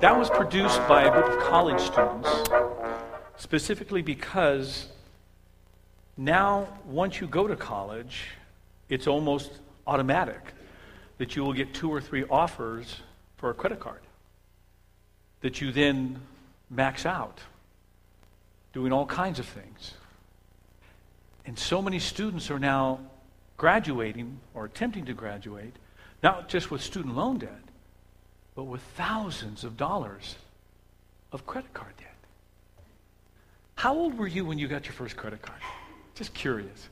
that was produced by a group of college students, specifically because now, once you go to college, it's almost automatic that you will get two or three offers for a credit card that you then max out doing all kinds of things. And so many students are now graduating or attempting to graduate, not just with student loan debt, but with thousands of dollars of credit card debt. How old were you when you got your first credit card? Just curious.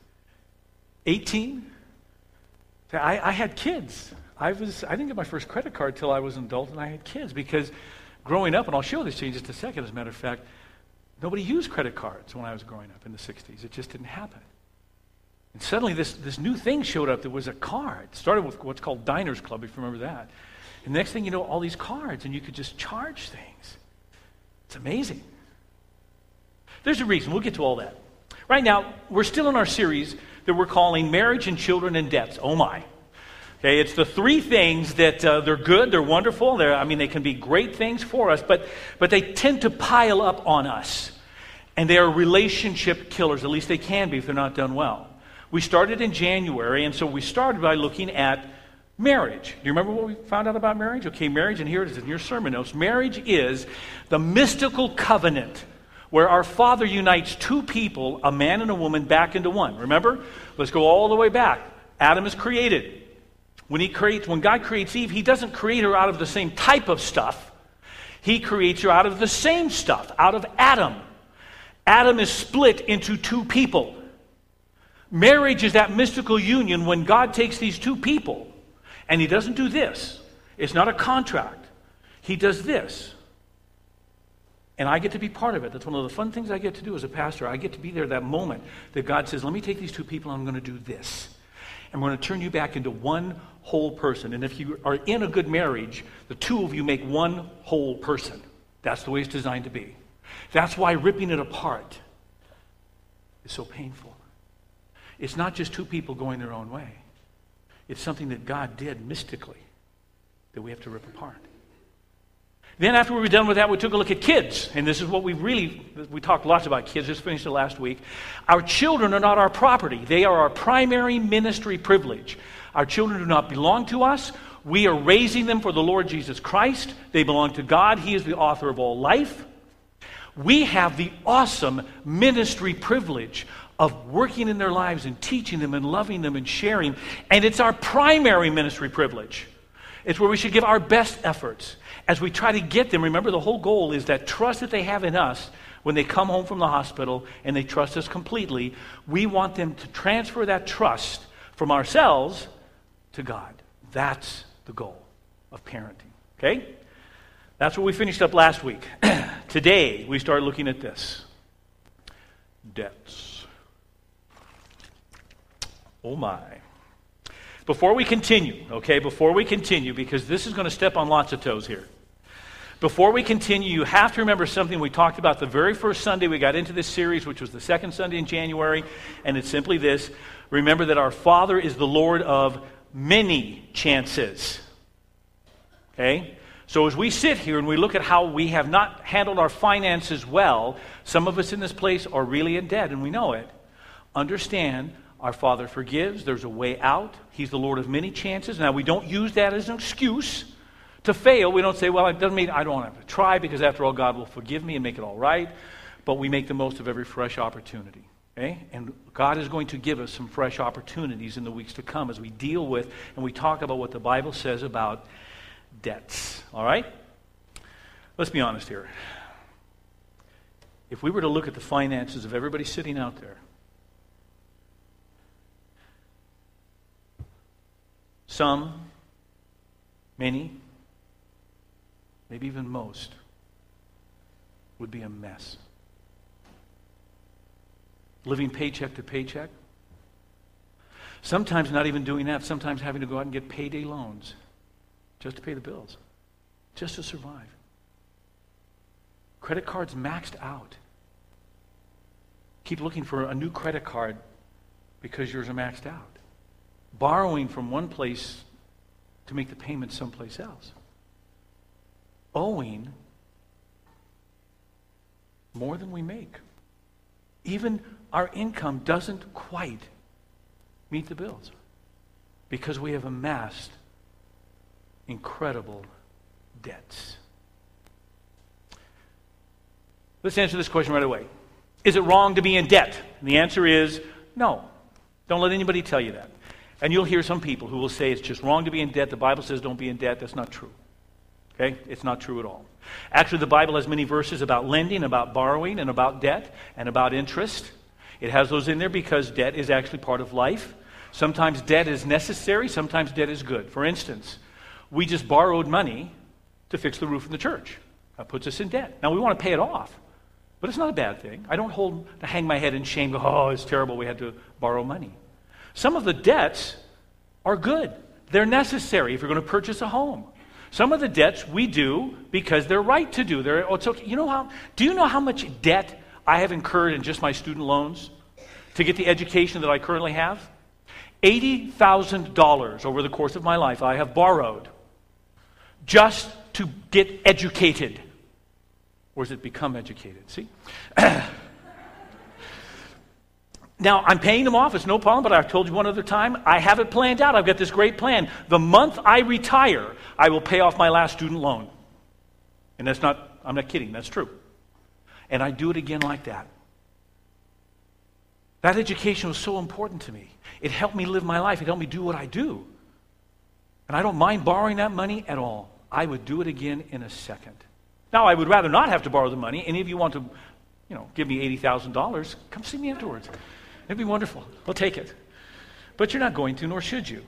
18? I, I had kids. I, was, I didn't get my first credit card till I was an adult and I had kids because growing up, and I'll show this to you in just a second, as a matter of fact, nobody used credit cards when I was growing up in the 60s. It just didn't happen. And suddenly this, this new thing showed up that was a card. It started with what's called Diners Club, if you remember that. And the next thing you know, all these cards, and you could just charge things. It's amazing. There's a reason. We'll get to all that. Right now, we're still in our series that we're calling Marriage and Children and Debts. Oh my. Okay, it's the three things that uh, they're good, they're wonderful, they're, I mean, they can be great things for us, but, but they tend to pile up on us. And they are relationship killers, at least they can be if they're not done well. We started in January, and so we started by looking at marriage. Do you remember what we found out about marriage? Okay, marriage, and here it is in your sermon notes. Marriage is the mystical covenant where our Father unites two people, a man and a woman, back into one. Remember? Let's go all the way back. Adam is created. When he creates, when God creates Eve, he doesn't create her out of the same type of stuff. He creates her out of the same stuff, out of Adam. Adam is split into two people. Marriage is that mystical union when God takes these two people and he doesn't do this. It's not a contract. He does this. And I get to be part of it. That's one of the fun things I get to do as a pastor. I get to be there that moment that God says, Let me take these two people and I'm going to do this. And I'm going to turn you back into one whole person. And if you are in a good marriage, the two of you make one whole person. That's the way it's designed to be. That's why ripping it apart is so painful. It's not just two people going their own way, it's something that God did mystically that we have to rip apart. Then, after we were done with that, we took a look at kids. And this is what we really, we talked lots about kids, just finished it last week. Our children are not our property, they are our primary ministry privilege. Our children do not belong to us. We are raising them for the Lord Jesus Christ. They belong to God. He is the author of all life. We have the awesome ministry privilege of working in their lives and teaching them and loving them and sharing. And it's our primary ministry privilege. It's where we should give our best efforts as we try to get them, remember the whole goal is that trust that they have in us when they come home from the hospital and they trust us completely, we want them to transfer that trust from ourselves to God. That's the goal of parenting. Okay? That's what we finished up last week. Today, we start looking at this debts. Oh my. Before we continue, okay, before we continue, because this is going to step on lots of toes here. Before we continue, you have to remember something we talked about the very first Sunday we got into this series, which was the second Sunday in January, and it's simply this. Remember that our Father is the Lord of many chances. Okay? So as we sit here and we look at how we have not handled our finances well, some of us in this place are really in debt, and we know it. Understand our Father forgives. There's a way out. He's the Lord of many chances. Now, we don't use that as an excuse to fail, we don't say, well, it doesn't mean I don't have to try because after all, God will forgive me and make it all right. But we make the most of every fresh opportunity. Okay? And God is going to give us some fresh opportunities in the weeks to come as we deal with and we talk about what the Bible says about debts. All right? Let's be honest here. If we were to look at the finances of everybody sitting out there, some, many, maybe even most, would be a mess. Living paycheck to paycheck. Sometimes not even doing that, sometimes having to go out and get payday loans just to pay the bills, just to survive. Credit cards maxed out. Keep looking for a new credit card because yours are maxed out. Borrowing from one place to make the payment someplace else. owing more than we make. Even our income doesn't quite meet the bills because we have amassed incredible debts. Let's answer this question right away. Is it wrong to be in debt? And the answer is no. Don't let anybody tell you that. And you'll hear some people who will say it's just wrong to be in debt. The Bible says don't be in debt. That's not true. Okay? It's not true at all. Actually, the Bible has many verses about lending, about borrowing, and about debt, and about interest. It has those in there because debt is actually part of life. Sometimes debt is necessary, sometimes debt is good. For instance, we just borrowed money to fix the roof of the church. That puts us in debt. Now, we want to pay it off, but it's not a bad thing. I don't hold to hang my head in shame, go, oh, it's terrible, we had to borrow money. Some of the debts are good, they're necessary if you're going to purchase a home. Some of the debts we do because they're right to do. They're, oh, it's okay. You know how, do you know how much debt I have incurred in just my student loans to get the education that I currently have? $80,000 over the course of my life I have borrowed just to get educated. Or has it become educated? See? Now, I'm paying them off. It's no problem, but I've told you one other time, I have it planned out. I've got this great plan. The month I retire, I will pay off my last student loan. And that's not, I'm not kidding, that's true. And I do it again like that. That education was so important to me. It helped me live my life, it helped me do what I do. And I don't mind borrowing that money at all. I would do it again in a second. Now, I would rather not have to borrow the money. Any of you want to, you know, give me $80,000, come see me afterwards. It'd be wonderful. We'll take it. But you're not going to, nor should you.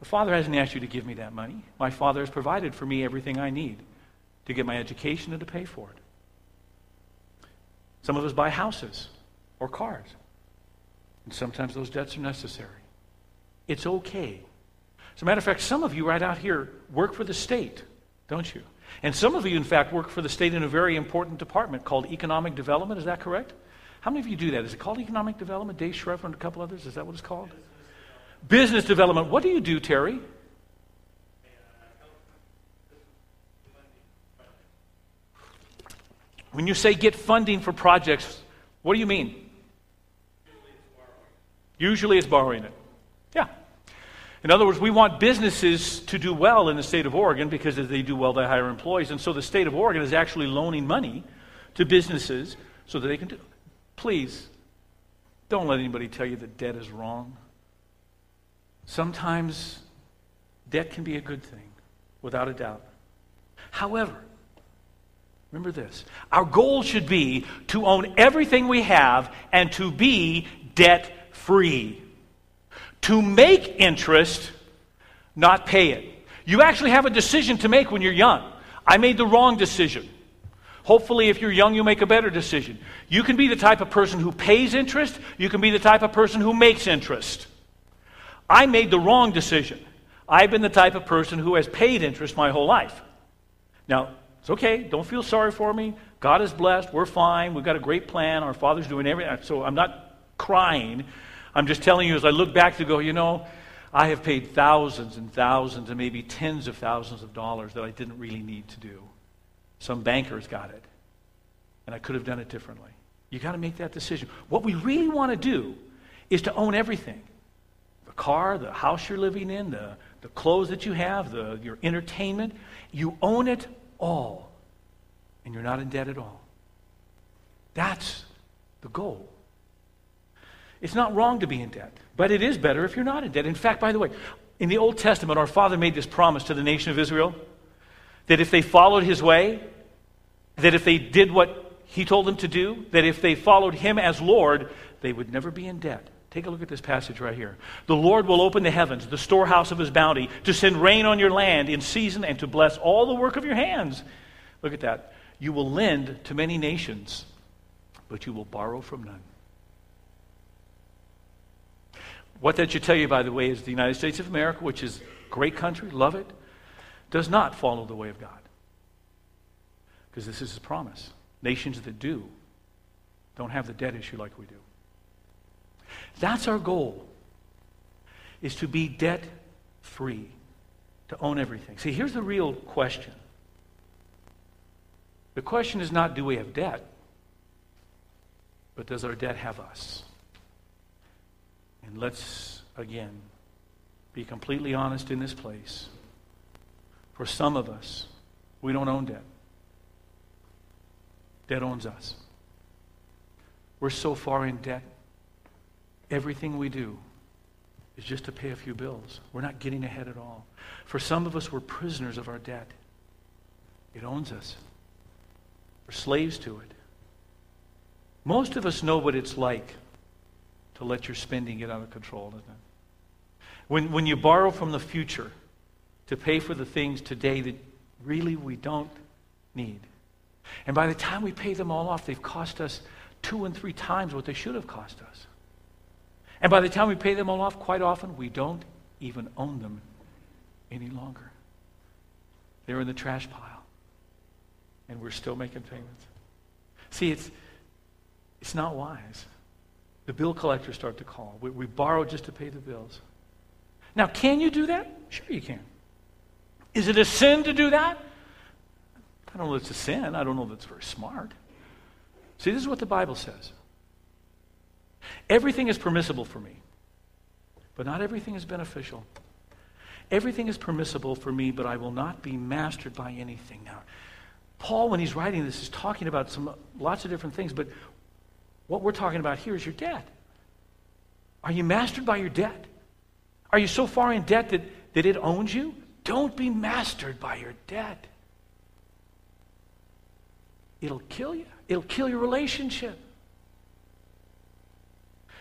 The Father hasn't asked you to give me that money. My Father has provided for me everything I need to get my education and to pay for it. Some of us buy houses or cars. And sometimes those debts are necessary. It's okay. As a matter of fact, some of you right out here work for the state, don't you? And some of you, in fact, work for the state in a very important department called economic development. Is that correct? How many of you do that? Is it called economic development? Dave Schroeder and a couple others? Is that what it's called? Business development. What do you do, Terry? When you say get funding for projects, what do you mean? Usually it's borrowing it. Yeah. In other words, we want businesses to do well in the state of Oregon because if they do well, they hire employees. And so the state of Oregon is actually loaning money to businesses so that they can do. Please, don't let anybody tell you that debt is wrong. Sometimes debt can be a good thing, without a doubt. However, remember this our goal should be to own everything we have and to be debt free. To make interest, not pay it. You actually have a decision to make when you're young. I made the wrong decision. Hopefully, if you're young, you'll make a better decision. You can be the type of person who pays interest, you can be the type of person who makes interest. I made the wrong decision. I've been the type of person who has paid interest my whole life. Now, it's okay. Don't feel sorry for me. God is blessed. We're fine. We've got a great plan. Our Father's doing everything. So I'm not crying. I'm just telling you as I look back to go, you know, I have paid thousands and thousands and maybe tens of thousands of dollars that I didn't really need to do. Some bankers got it. And I could have done it differently. You got to make that decision. What we really want to do is to own everything the car, the house you're living in, the, the clothes that you have, the, your entertainment. You own it all. And you're not in debt at all. That's the goal. It's not wrong to be in debt, but it is better if you're not in debt. In fact, by the way, in the Old Testament, our Father made this promise to the nation of Israel that if they followed his way, that if they did what he told them to do, that if they followed him as Lord, they would never be in debt. Take a look at this passage right here. The Lord will open the heavens, the storehouse of his bounty, to send rain on your land in season and to bless all the work of your hands. Look at that. You will lend to many nations, but you will borrow from none. What that should tell you, by the way, is the United States of America, which is a great country, love it, does not follow the way of God. Because this is his promise. Nations that do don't have the debt issue like we do. That's our goal, is to be debt free, to own everything. See, here's the real question. The question is not do we have debt, but does our debt have us? And let's, again, be completely honest in this place. For some of us, we don't own debt. Debt owns us. We're so far in debt. Everything we do is just to pay a few bills. We're not getting ahead at all. For some of us, we're prisoners of our debt. It owns us. We're slaves to it. Most of us know what it's like to let your spending get out of control, doesn't it? When, when you borrow from the future to pay for the things today that really we don't need. And by the time we pay them all off, they've cost us two and three times what they should have cost us. And by the time we pay them all off, quite often, we don't even own them any longer. They're in the trash pile. And we're still making payments. See, it's, it's not wise. The bill collectors start to call. We, we borrow just to pay the bills. Now, can you do that? Sure, you can. Is it a sin to do that? I don't know if it's a sin. I don't know if it's very smart. See, this is what the Bible says. Everything is permissible for me, but not everything is beneficial. Everything is permissible for me, but I will not be mastered by anything. Now, Paul, when he's writing this, is talking about some lots of different things, but what we're talking about here is your debt. Are you mastered by your debt? Are you so far in debt that, that it owns you? Don't be mastered by your debt. It'll kill you. It'll kill your relationship.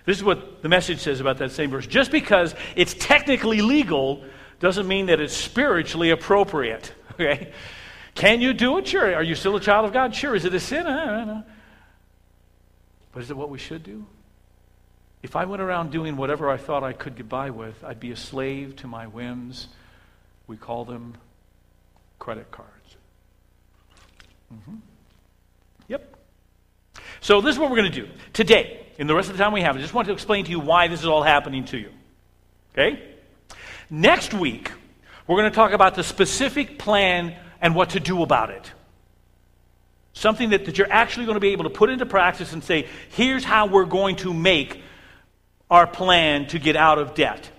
This is what the message says about that same verse. Just because it's technically legal doesn't mean that it's spiritually appropriate. Okay? Can you do it? Sure. Are you still a child of God? Sure. Is it a sin? I don't know. But is it what we should do? If I went around doing whatever I thought I could get by with, I'd be a slave to my whims. We call them credit cards. Mm-hmm. So this is what we're going to do today. In the rest of the time we have, I just want to explain to you why this is all happening to you. Okay? Next week, we're going to talk about the specific plan and what to do about it. Something that, that you're actually going to be able to put into practice and say, here's how we're going to make our plan to get out of debt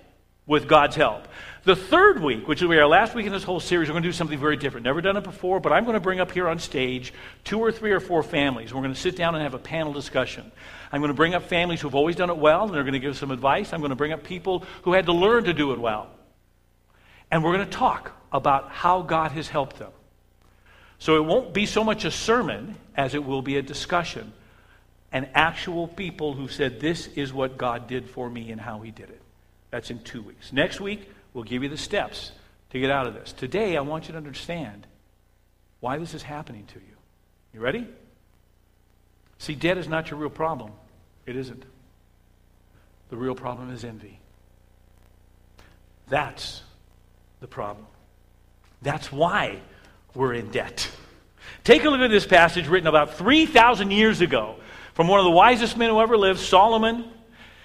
with God's help. The third week, which will be our last week in this whole series, we're going to do something very different. Never done it before, but I'm going to bring up here on stage two or three or four families. We're going to sit down and have a panel discussion. I'm going to bring up families who've always done it well, and they're going to give some advice. I'm going to bring up people who had to learn to do it well. And we're going to talk about how God has helped them. So it won't be so much a sermon as it will be a discussion. And actual people who said, This is what God did for me and how He did it. That's in two weeks. Next week, We'll give you the steps to get out of this. Today, I want you to understand why this is happening to you. You ready? See, debt is not your real problem. It isn't. The real problem is envy. That's the problem. That's why we're in debt. Take a look at this passage written about 3,000 years ago from one of the wisest men who ever lived, Solomon.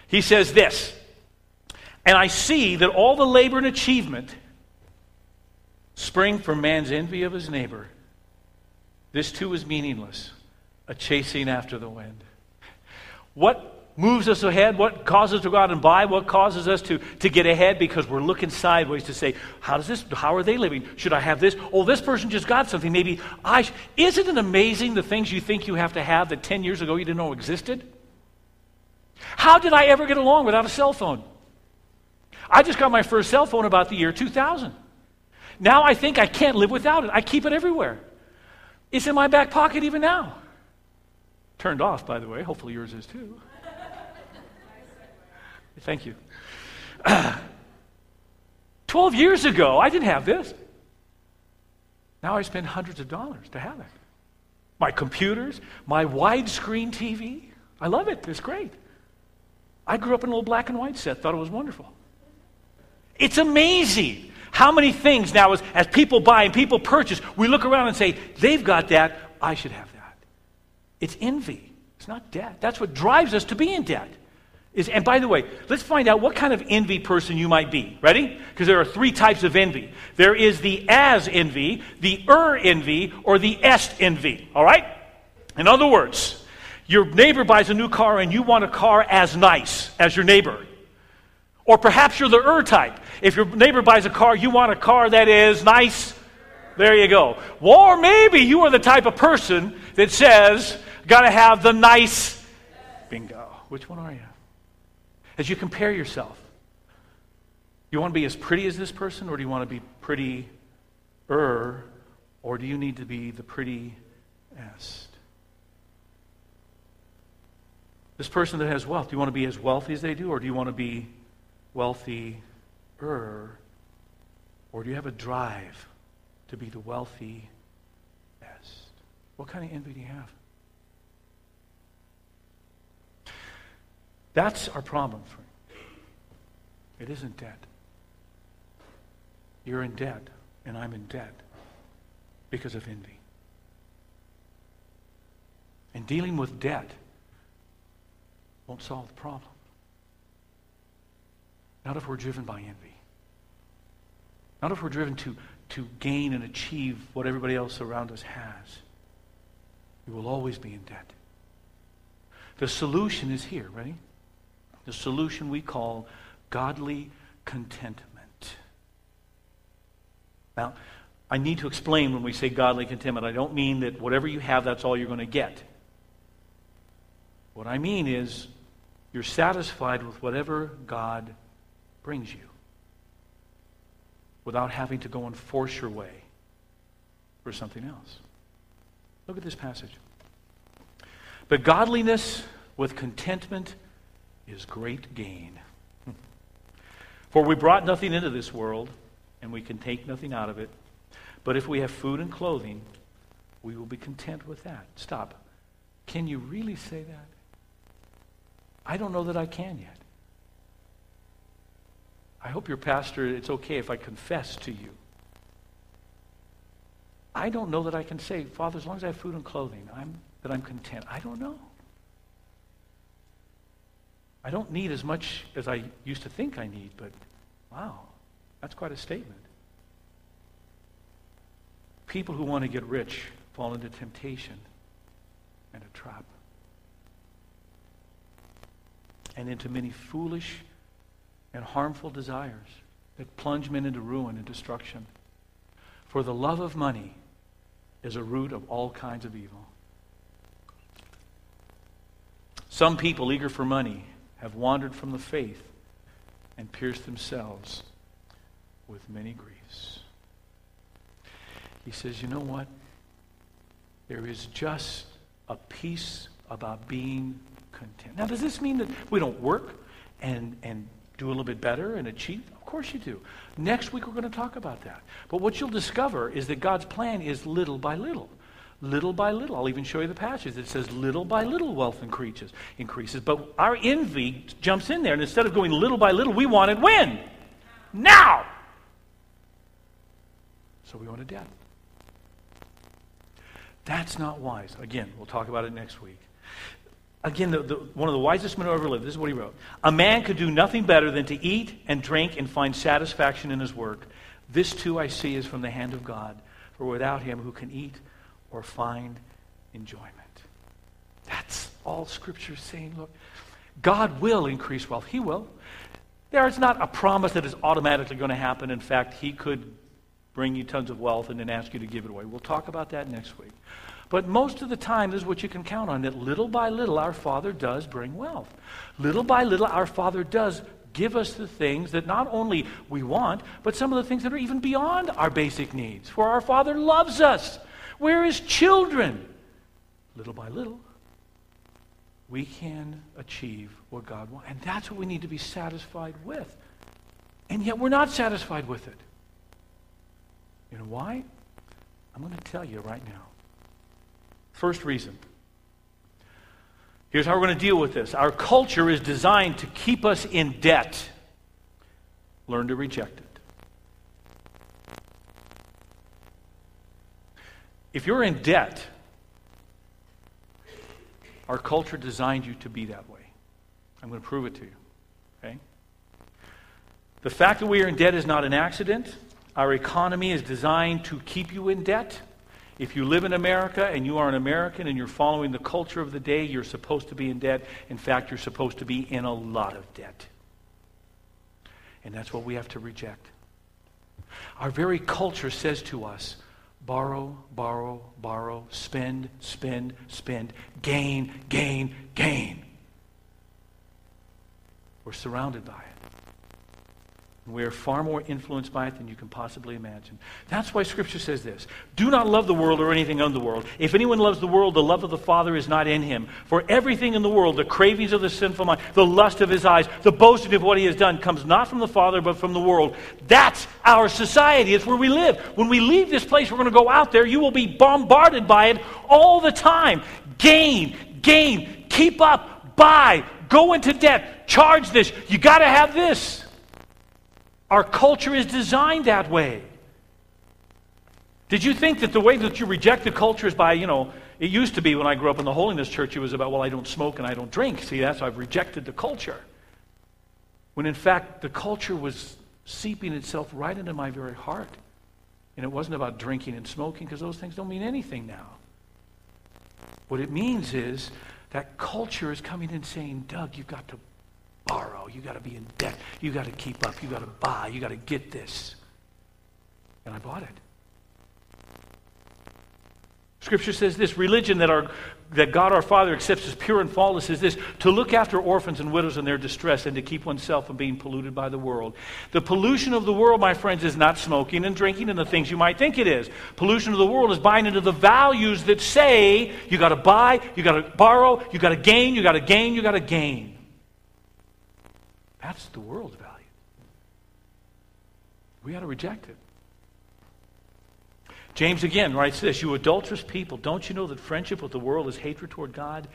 He says this and I see that all the labor and achievement spring from man's envy of his neighbor. This too is meaningless, a chasing after the wind. What moves us ahead? What causes us to go out and buy? What causes us to, to get ahead? Because we're looking sideways to say, how does this, how are they living? Should I have this? Oh, this person just got something. Maybe I, sh-. isn't it amazing the things you think you have to have that 10 years ago you didn't know existed? How did I ever get along without a cell phone? I just got my first cell phone about the year 2000. Now I think I can't live without it. I keep it everywhere. It's in my back pocket even now. Turned off, by the way. Hopefully yours is too. Thank you. Uh, 12 years ago, I didn't have this. Now I spend hundreds of dollars to have it. My computers, my widescreen TV. I love it. It's great. I grew up in a little black and white set, thought it was wonderful. It's amazing how many things now, as, as people buy and people purchase, we look around and say, they've got that, I should have that. It's envy. It's not debt. That's what drives us to be in debt. is, and by the way, let's find out what kind of envy person you might be. Ready? Because there are three types of envy. There is the as envy, the er envy, or the est envy. All right? In other words, your neighbor buys a new car and you want a car as nice as your neighbor. Or perhaps you're the er type. If your neighbor buys a car, you want a car that is nice. There you go. Or maybe you are the type of person that says, got to have the nice bingo. Which one are you? As you compare yourself, you want to be as pretty as this person, or do you want to be pretty er, or do you need to be the pretty est? This person that has wealth, do you want to be as wealthy as they do, or do you want to be wealthy er, or do you have a drive to be the wealthy est? What kind of envy do you have? That's our problem. Friend. It isn't debt. You're in debt, and I'm in debt because of envy. And dealing with debt won't solve the problem. Not if we're driven by envy. Not if we're driven to, to gain and achieve what everybody else around us has. We will always be in debt. The solution is here. Ready? the solution we call godly contentment. Now, I need to explain when we say godly contentment. I don't mean that whatever you have, that's all you're going to get. What I mean is you're satisfied with whatever God brings you without having to go and force your way for something else. Look at this passage. But godliness with contentment is great gain. For we brought nothing into this world, and we can take nothing out of it. But if we have food and clothing, we will be content with that. Stop. Can you really say that? I don't know that I can yet. I hope your pastor, it's okay if I confess to you. I don't know that I can say, Father, as long as I have food and clothing, I'm, that I'm content. I don't know. I don't need as much as I used to think I need, but wow, that's quite a statement. People who want to get rich fall into temptation and a trap. And into many foolish and harmful desires that plunge men into ruin and destruction. For the love of money is a root of all kinds of evil. Some people eager for money have wandered from the faith and pierced themselves with many griefs. He says, You know what? There is just a peace about being content. Now, does this mean that we don't work and, and do a little bit better and achieve? Of course you do. Next week, we're going to talk about that. But what you'll discover is that God's plan is little by little little by little. I'll even show you the passage that says little by little wealth increases. increases. But our envy jumps in there, and instead of going little by little, we want it when? Now! So we want a debt. That's not wise. Again, we'll talk about it next week. Again, the, the, one of the wisest men who ever lived, this is what he wrote. A man could do nothing better than to eat and drink and find satisfaction in his work. This too I see is from the hand of God. For without him, who can eat or find enjoyment. That's all Scripture is saying. Look, God will increase wealth. He will. There is not a promise that is automatically going to happen. In fact, He could bring you tons of wealth and then ask you to give it away. We'll talk about that next week. But most of the time, this is what you can count on that little by little, our Father does bring wealth. Little by little, our Father does give us the things that not only we want, but some of the things that are even beyond our basic needs. For our Father loves us. We're his children. Little by little, we can achieve what God wants. And that's what we need to be satisfied with. And yet we're not satisfied with it. You know why? I'm going to tell you right now. First reason. Here's how we're going to deal with this. Our culture is designed to keep us in debt. Learn to reject it. If you're in debt, our culture designed you to be that way. I'm going to prove it to you. Okay? The fact that we are in debt is not an accident. Our economy is designed to keep you in debt. If you live in America and you are an American and you're following the culture of the day, you're supposed to be in debt. In fact, you're supposed to be in a lot of debt. And that's what we have to reject. Our very culture says to us borrow, borrow, borrow, spend, spend, spend, gain, gain, gain. We're surrounded by it. We are far more influenced by it than you can possibly imagine. That's why Scripture says this Do not love the world or anything of the world. If anyone loves the world, the love of the Father is not in him. For everything in the world, the cravings of the sinful mind, the lust of his eyes, the boasting of what he has done, comes not from the Father, but from the world. That's our society. It's where we live. When we leave this place, we're going to go out there. You will be bombarded by it all the time. Gain, gain, keep up, buy, go into debt, charge this. You got to have this. Our culture is designed that way. Did you think that the way that you reject the culture is by, you know, it used to be when I grew up in the holiness church, it was about, well, I don't smoke and I don't drink. See, that's I've rejected the culture. When in fact, the culture was seeping itself right into my very heart. And it wasn't about drinking and smoking because those things don't mean anything now. What it means is that culture is coming in saying, Doug, you've got to borrow. You got to be in debt. You got to keep up. You got to buy. You got to get this. And I bought it. Scripture says this religion that, our, that God our Father accepts as pure and faultless is this to look after orphans and widows in their distress and to keep oneself from being polluted by the world. The pollution of the world, my friends, is not smoking and drinking and the things you might think it is. Pollution of the world is buying into the values that say you got to buy, you got to borrow, you got to gain, you got to gain, you got to gain. That's the world's value. We got to reject it. James again writes this You adulterous people, don't you know that friendship with the world is hatred toward God?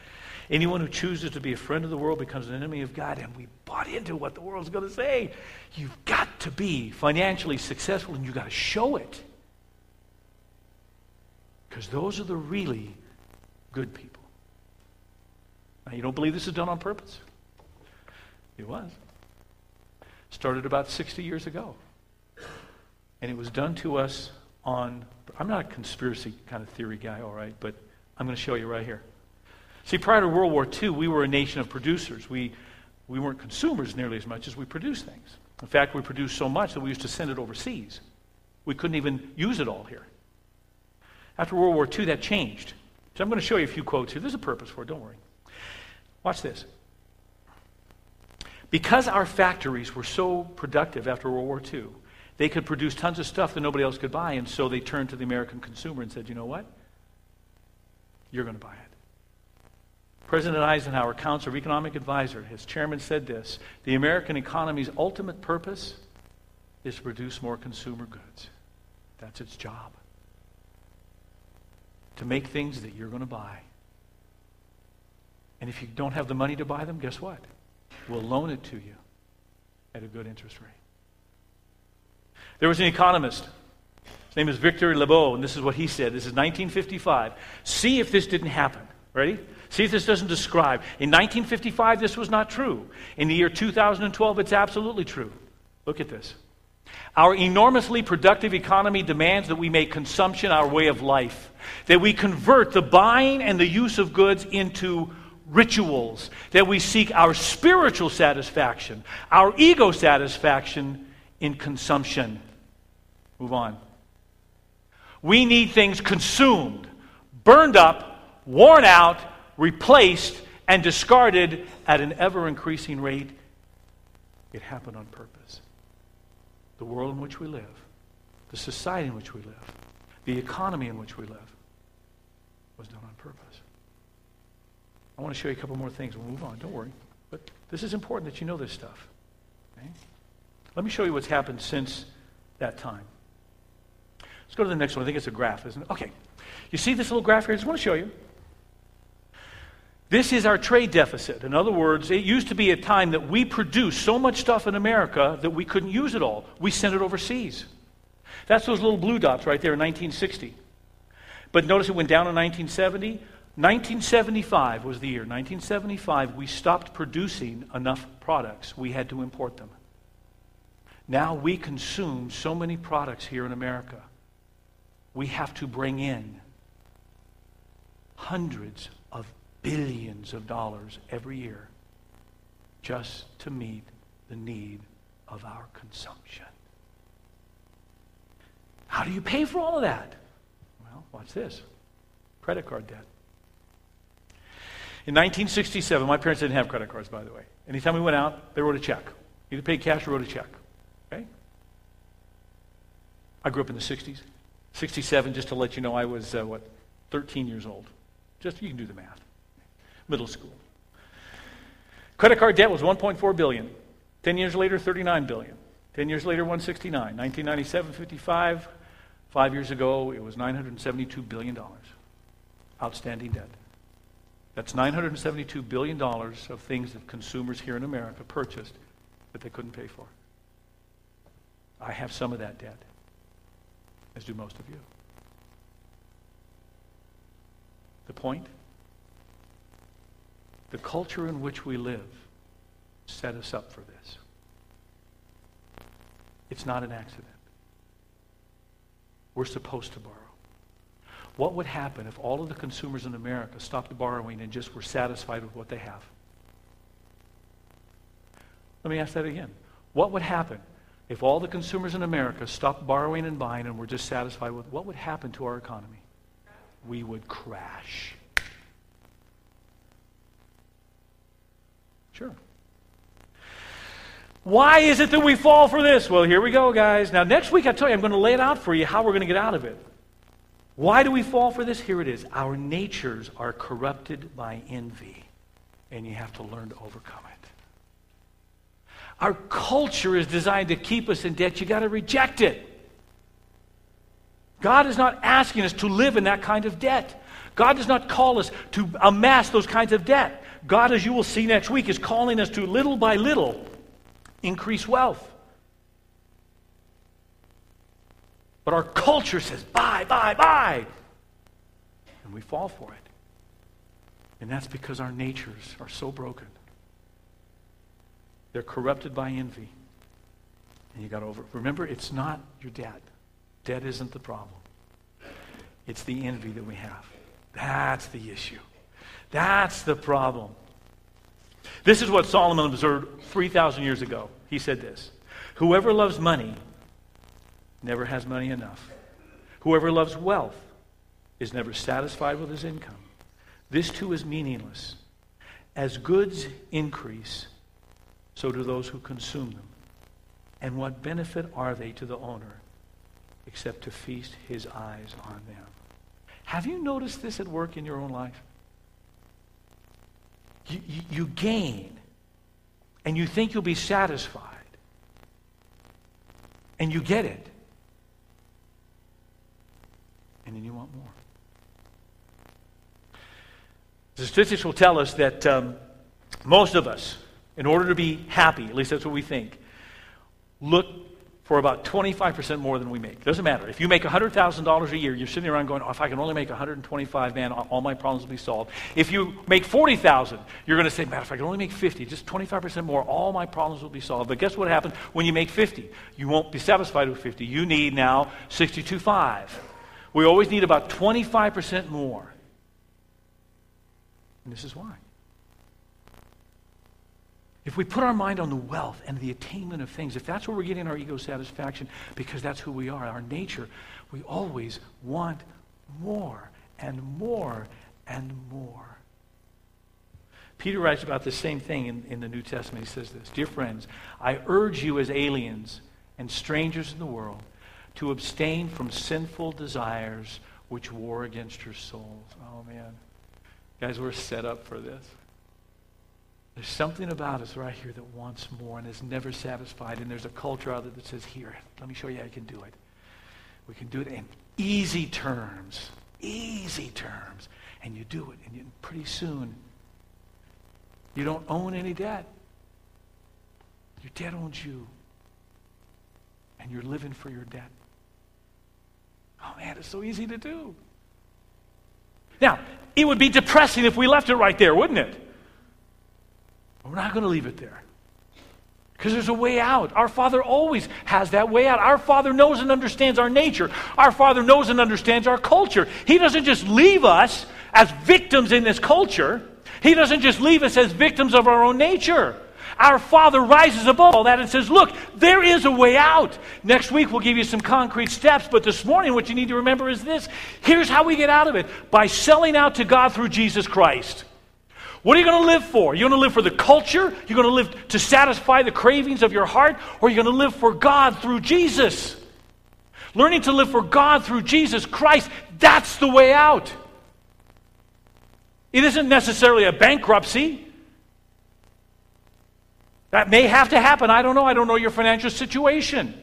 Anyone who chooses to be a friend of the world becomes an enemy of God, and we bought into what the world's going to say. You've got to be financially successful, and you've got to show it. Because those are the really good people. Now, you don't believe this is done on purpose? It was. Started about 60 years ago. And it was done to us on, I'm not a conspiracy kind of theory guy, all right, but I'm going to show you right here. See, prior to World War II, we were a nation of producers. We, we weren't consumers nearly as much as we produced things. In fact, we produced so much that we used to send it overseas. We couldn't even use it all here. After World War II, that changed. So I'm going to show you a few quotes here. There's a purpose for it, don't worry. Watch this. Because our factories were so productive after World War II, they could produce tons of stuff that nobody else could buy, and so they turned to the American consumer and said, you know what? You're going to buy it. President Eisenhower, Council of Economic Advisor, his chairman said this The American economy's ultimate purpose is to produce more consumer goods. That's its job. To make things that you're going to buy. And if you don't have the money to buy them, guess what? Will loan it to you at a good interest rate. There was an economist. His name is Victor Lebow, and this is what he said. This is 1955. See if this didn't happen. Ready? See if this doesn't describe. In 1955, this was not true. In the year 2012, it's absolutely true. Look at this. Our enormously productive economy demands that we make consumption our way of life, that we convert the buying and the use of goods into rituals, that we seek our spiritual satisfaction, our ego satisfaction in consumption. Move on. We need things consumed, burned up, worn out, replaced, and discarded at an ever increasing rate. It happened on purpose. The world in which we live, the society in which we live, the economy in which we live was done. I want to show you a couple more things. We'll move on. Don't worry. But this is important that you know this stuff. Okay? Let me show you what's happened since that time. Let's go to the next one. I think it's a graph, isn't it? Okay. You see this little graph here? I just want to show you. This is our trade deficit. In other words, it used to be a time that we produced so much stuff in America that we couldn't use it all. We sent it overseas. That's those little blue dots right there in 1960. But notice it went down in 1970, 1975 was the year. 1975, we stopped producing enough products. We had to import them. Now we consume so many products here in America. We have to bring in hundreds of billions of dollars every year just to meet the need of our consumption. How do you pay for all of that? Well, watch this credit card debt. In 1967, my parents didn't have credit cards, by the way. Anytime we went out, they wrote a check. Either paid cash or wrote a check. Okay? I grew up in the 60s. 67, just to let you know, I was, uh, what, 13 years old. Just, you can do the math. Middle school. Credit card debt was 1.4 billion. 10 years later, 39 billion. 10 years later, 169. 1997, 55. Five years ago, it was $972 billion. Outstanding debt. That's $972 billion of things that consumers here in America purchased that they couldn't pay for. I have some of that debt, as do most of you. The point? The culture in which we live set us up for this. It's not an accident. We're supposed to borrow. What would happen if all of the consumers in America stopped borrowing and just were satisfied with what they have? Let me ask that again. What would happen if all the consumers in America stopped borrowing and buying and were just satisfied with what would happen to our economy? We would crash. Sure. Why is it that we fall for this? Well, here we go, guys. Now, next week, I tell you, I'm going to lay it out for you how we're going to get out of it. Why do we fall for this? Here it is. Our natures are corrupted by envy, and you have to learn to overcome it. Our culture is designed to keep us in debt. You got to reject it. God is not asking us to live in that kind of debt. God does not call us to amass those kinds of debt. God, as you will see next week, is calling us to little by little increase wealth. But our culture says, buy, buy, buy. And we fall for it. And that's because our natures are so broken. They're corrupted by envy. And you got over it. Remember, it's not your debt. Debt isn't the problem. It's the envy that we have. That's the issue. That's the problem. This is what Solomon observed 3,000 years ago. He said this Whoever loves money never has money enough. Whoever loves wealth is never satisfied with his income. This too is meaningless. As goods increase, so do those who consume them. And what benefit are they to the owner except to feast his eyes on them? Have you noticed this at work in your own life? You, you, you gain, and you think you'll be satisfied, and you get it and then you want more. The statistics will tell us that um, most of us, in order to be happy, at least that's what we think, look for about 25% more than we make. Doesn't matter. If you make $100,000 a year, you're sitting around going, oh, if I can only make 125, man, all my problems will be solved. If you make 40,000, you're going to say, man, if I can only make 50, just 25% more, all my problems will be solved. But guess what happens when you make 50? You won't be satisfied with 50. You need now 62.5. We always need about 25% more. And this is why. If we put our mind on the wealth and the attainment of things, if that's where we're getting our ego satisfaction, because that's who we are, our nature, we always want more and more and more. Peter writes about the same thing in, in the New Testament. He says this Dear friends, I urge you as aliens and strangers in the world to abstain from sinful desires which war against your souls. Oh, man. Guys, we're set up for this. There's something about us right here that wants more and is never satisfied. And there's a culture out there that says, here, let me show you how you can do it. We can do it in easy terms. Easy terms. And you do it. And you, pretty soon, you don't own any debt. Your debt owns you. And you're living for your debt. Oh man, it's so easy to do. Now, it would be depressing if we left it right there, wouldn't it? We're not going to leave it there. Because there's a way out. Our Father always has that way out. Our Father knows and understands our nature. Our Father knows and understands our culture. He doesn't just leave us as victims in this culture, He doesn't just leave us as victims of our own nature. Our Father rises above all that and says, Look, there is a way out. Next week, we'll give you some concrete steps, but this morning, what you need to remember is this here's how we get out of it by selling out to God through Jesus Christ. What are you going to live for? You're going to live for the culture? You're going to live to satisfy the cravings of your heart? Or are you going to live for God through Jesus? Learning to live for God through Jesus Christ, that's the way out. It isn't necessarily a bankruptcy. That may have to happen. I don't know. I don't know your financial situation.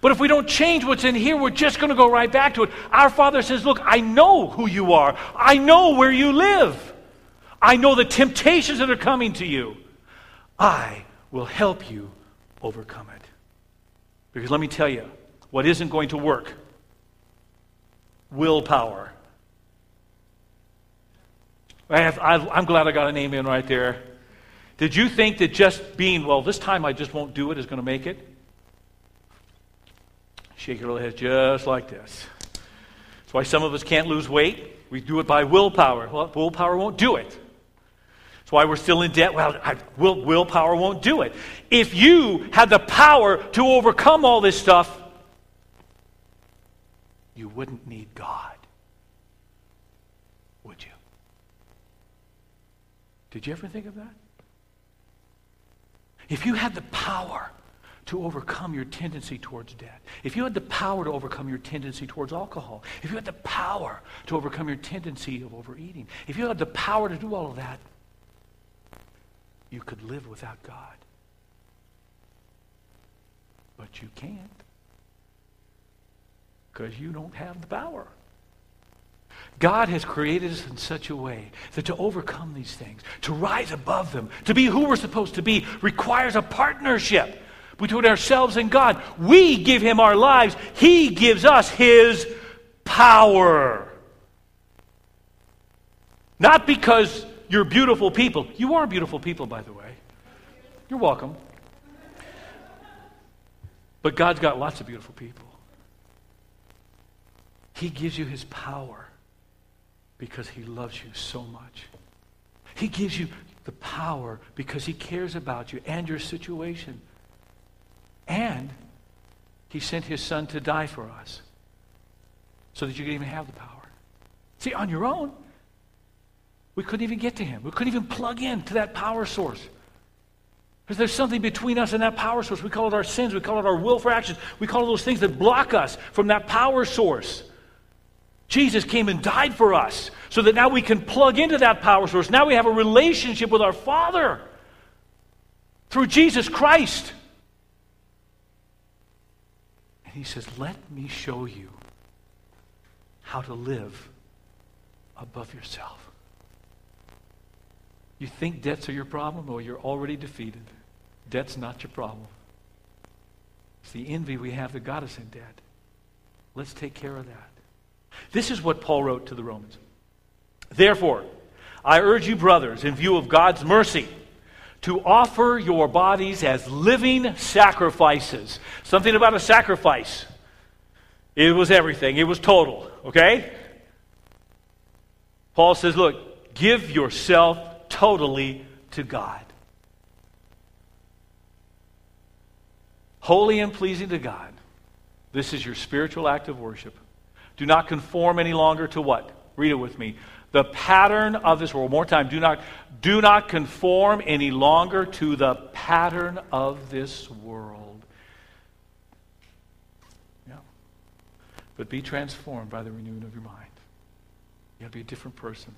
But if we don't change what's in here, we're just going to go right back to it. Our Father says, Look, I know who you are, I know where you live. I know the temptations that are coming to you. I will help you overcome it. Because let me tell you, what isn't going to work? Willpower. I I'm glad I got an name in right there. Did you think that just being, well, this time I just won't do it is going to make it? Shake your little head just like this. That's why some of us can't lose weight. We do it by willpower. Well, willpower won't do it. That's why we're still in debt. Well, I, will, willpower won't do it. If you had the power to overcome all this stuff, you wouldn't need God. Would you? Did you ever think of that? If you had the power to overcome your tendency towards debt, if you had the power to overcome your tendency towards alcohol, if you had the power to overcome your tendency of overeating, if you had the power to do all of that, you could live without God. But you can't because you don't have the power. God has created us in such a way that to overcome these things, to rise above them, to be who we're supposed to be, requires a partnership between ourselves and God. We give Him our lives, He gives us His power. Not because you're beautiful people. You are beautiful people, by the way. You're welcome. But God's got lots of beautiful people. He gives you his power because he loves you so much. He gives you the power because he cares about you and your situation. And he sent his son to die for us so that you can even have the power. See, on your own, we couldn't even get to him. We couldn't even plug in to that power source. Because there's something between us and that power source. We call it our sins. We call it our will for actions. We call those things that block us from that power source. Jesus came and died for us so that now we can plug into that power source. Now we have a relationship with our Father through Jesus Christ. And he says, Let me show you how to live above yourself. You think debts are your problem? Well, you're already defeated. Debt's not your problem. It's the envy we have that got us in debt. Let's take care of that. This is what Paul wrote to the Romans. Therefore, I urge you, brothers, in view of God's mercy, to offer your bodies as living sacrifices. Something about a sacrifice. It was everything, it was total, okay? Paul says, look, give yourself totally to God. Holy and pleasing to God. This is your spiritual act of worship. Do not conform any longer to what? Read it with me. The pattern of this world. More time. Do not, do not conform any longer to the pattern of this world. Yeah. But be transformed by the renewing of your mind. You have to be a different person.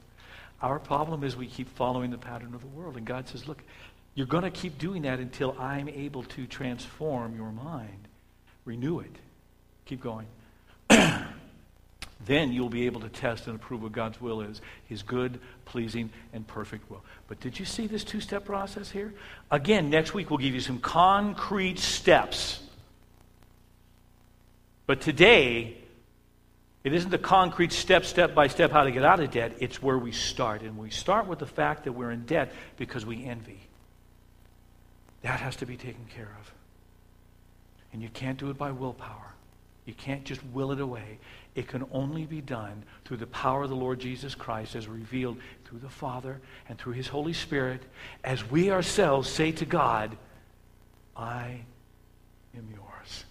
Our problem is we keep following the pattern of the world. And God says, look, you're going to keep doing that until I'm able to transform your mind, renew it. Keep going. then you'll be able to test and approve what God's will is His good, pleasing, and perfect will. But did you see this two step process here? Again, next week we'll give you some concrete steps. But today, It isn't the concrete step, step by step, how to get out of debt. It's where we start. And we start with the fact that we're in debt because we envy. That has to be taken care of. And you can't do it by willpower. You can't just will it away. It can only be done through the power of the Lord Jesus Christ as revealed through the Father and through His Holy Spirit as we ourselves say to God, I am yours.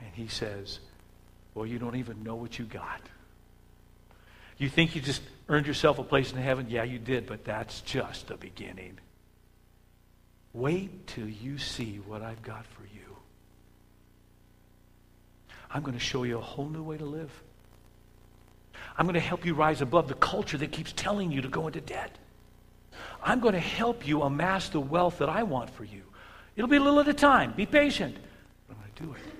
And He says, Well, you don't even know what you got. You think you just earned yourself a place in heaven? Yeah, you did, but that's just the beginning. Wait till you see what I've got for you. I'm going to show you a whole new way to live. I'm going to help you rise above the culture that keeps telling you to go into debt. I'm going to help you amass the wealth that I want for you. It'll be a little at a time. Be patient. But I'm going to do it.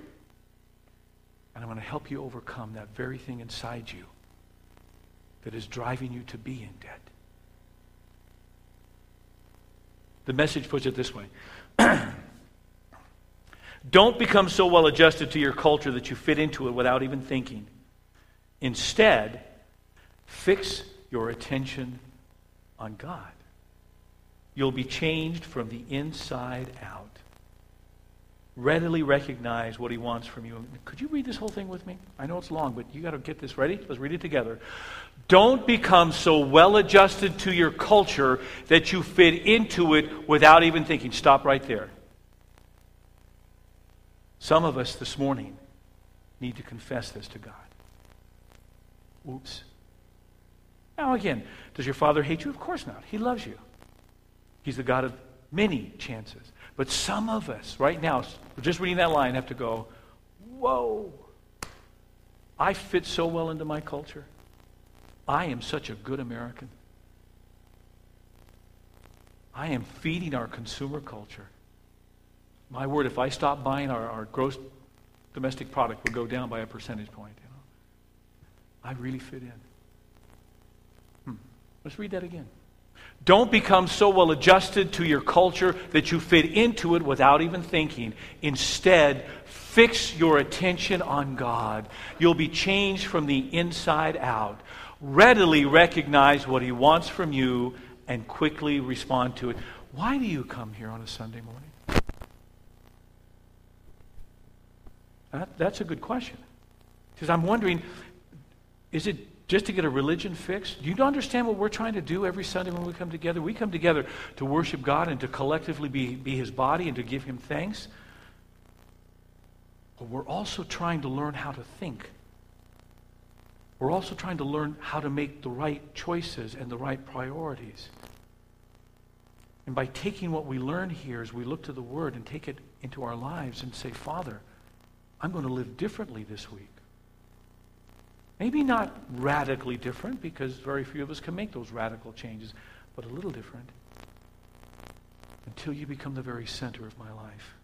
And I'm going to help you overcome that very thing inside you that is driving you to be in debt. The message puts it this way Don't become so well adjusted to your culture that you fit into it without even thinking. Instead, fix your attention on God. You'll be changed from the inside out. Readily recognize what he wants from you. Could you read this whole thing with me? I know it's long, but you got to get this ready. Let's read it together. Don't become so well adjusted to your culture that you fit into it without even thinking. Stop right there. Some of us this morning need to confess this to God. Oops. Now, again, does your father hate you? Of course not. He loves you. He's the God of many chances. But some of us, right now, just reading that line, have to go, whoa, I fit so well into my culture. I am such a good American. I am feeding our consumer culture. My word, if I stop buying, our, our gross domestic product would go down by a percentage point. You know? I really fit in. Hmm. Let's read that again. Don't become so well adjusted to your culture that you fit into it without even thinking. Instead, fix your attention on God. You'll be changed from the inside out. Readily recognize what He wants from you and quickly respond to it. Why do you come here on a Sunday morning? That, that's a good question. Because I'm wondering, is it just to get a religion fixed? Do you understand what we're trying to do every Sunday when we come together? We come together to worship God and to collectively be, be His body and to give Him thanks. But we're also trying to learn how to think. We're also trying to learn how to make the right choices and the right priorities. And by taking what we learn here as we look to the Word and take it into our lives and say, Father, I'm going to live differently this week. Maybe not radically different, because very few of us can make those radical changes, but a little different until you become the very center of my life.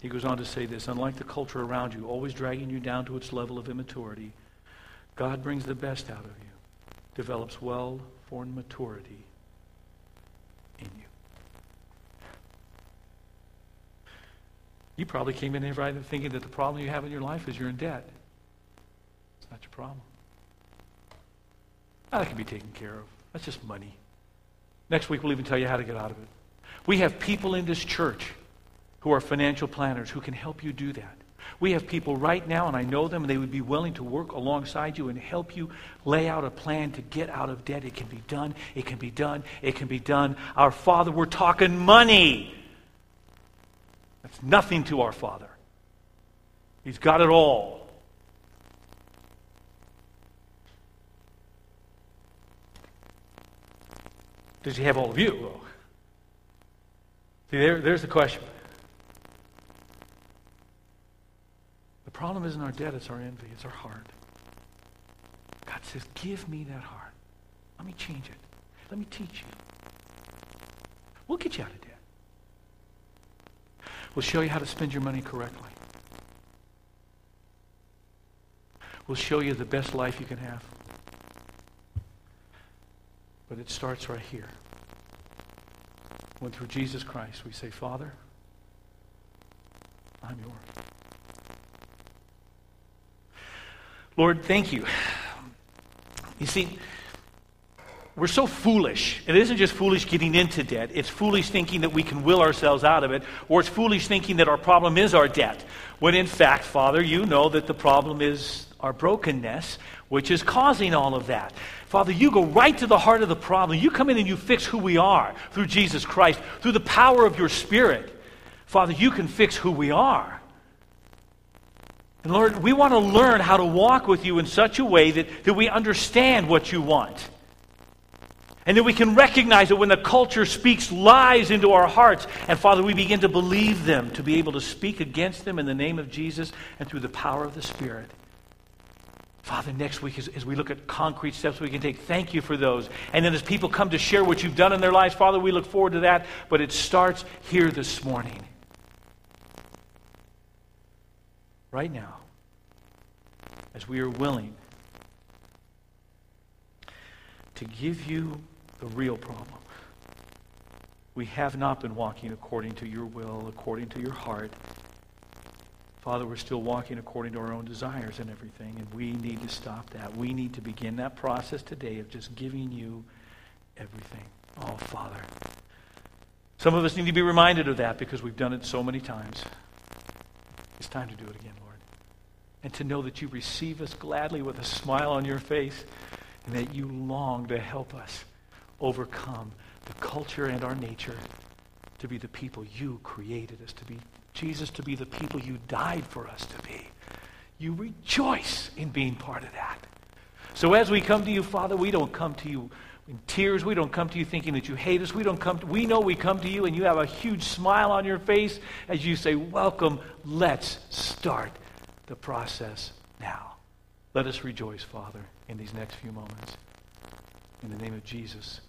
He goes on to say this Unlike the culture around you, always dragging you down to its level of immaturity, God brings the best out of you, develops well formed maturity in you. You probably came in here right thinking that the problem you have in your life is you're in debt. It's not your problem. Now, that can be taken care of. That's just money. Next week, we'll even tell you how to get out of it. We have people in this church who are financial planners who can help you do that. We have people right now, and I know them, and they would be willing to work alongside you and help you lay out a plan to get out of debt. It can be done. It can be done. It can be done. Our Father, we're talking money. That's nothing to our Father. He's got it all. Does he have all of you? See, there, there's the question. The problem isn't our debt, it's our envy, it's our heart. God says, Give me that heart. Let me change it. Let me teach you. We'll get you out of debt. We'll show you how to spend your money correctly. We'll show you the best life you can have. But it starts right here. When through Jesus Christ we say, Father, I'm yours. Lord, thank you. You see, we're so foolish. It isn't just foolish getting into debt, it's foolish thinking that we can will ourselves out of it, or it's foolish thinking that our problem is our debt. When in fact, Father, you know that the problem is our brokenness, which is causing all of that. Father, you go right to the heart of the problem. You come in and you fix who we are through Jesus Christ, through the power of your Spirit. Father, you can fix who we are. And Lord, we want to learn how to walk with you in such a way that, that we understand what you want. And then we can recognize that when the culture speaks lies into our hearts, and Father, we begin to believe them, to be able to speak against them in the name of Jesus and through the power of the Spirit. Father, next week, as, as, we look at concrete steps we can take, thank you for those. And then as people come to share what you've done in their lives, Father, we look forward to that. But it starts here this morning. Right now, as we are willing to give you the real problem. We have not been walking according to your will, according to your heart. Father, we're still walking according to our own desires and everything, and we need to stop that. We need to begin that process today of just giving you everything. Oh, Father. Some of us need to be reminded of that because we've done it so many times. It's time to do it again, Lord. And to know that you receive us gladly with a smile on your face and that you long to help us overcome the culture and our nature to be the people you created us to be. Jesus, to be the people you died for us to be. You rejoice in being part of that. So as we come to you, Father, we don't come to you in tears. We don't come to you thinking that you hate us. We don't come to, we know we come to you and you have a huge smile on your face as you say, welcome, let's start the process now. Let us rejoice, Father, in these next few moments. In the name of Jesus.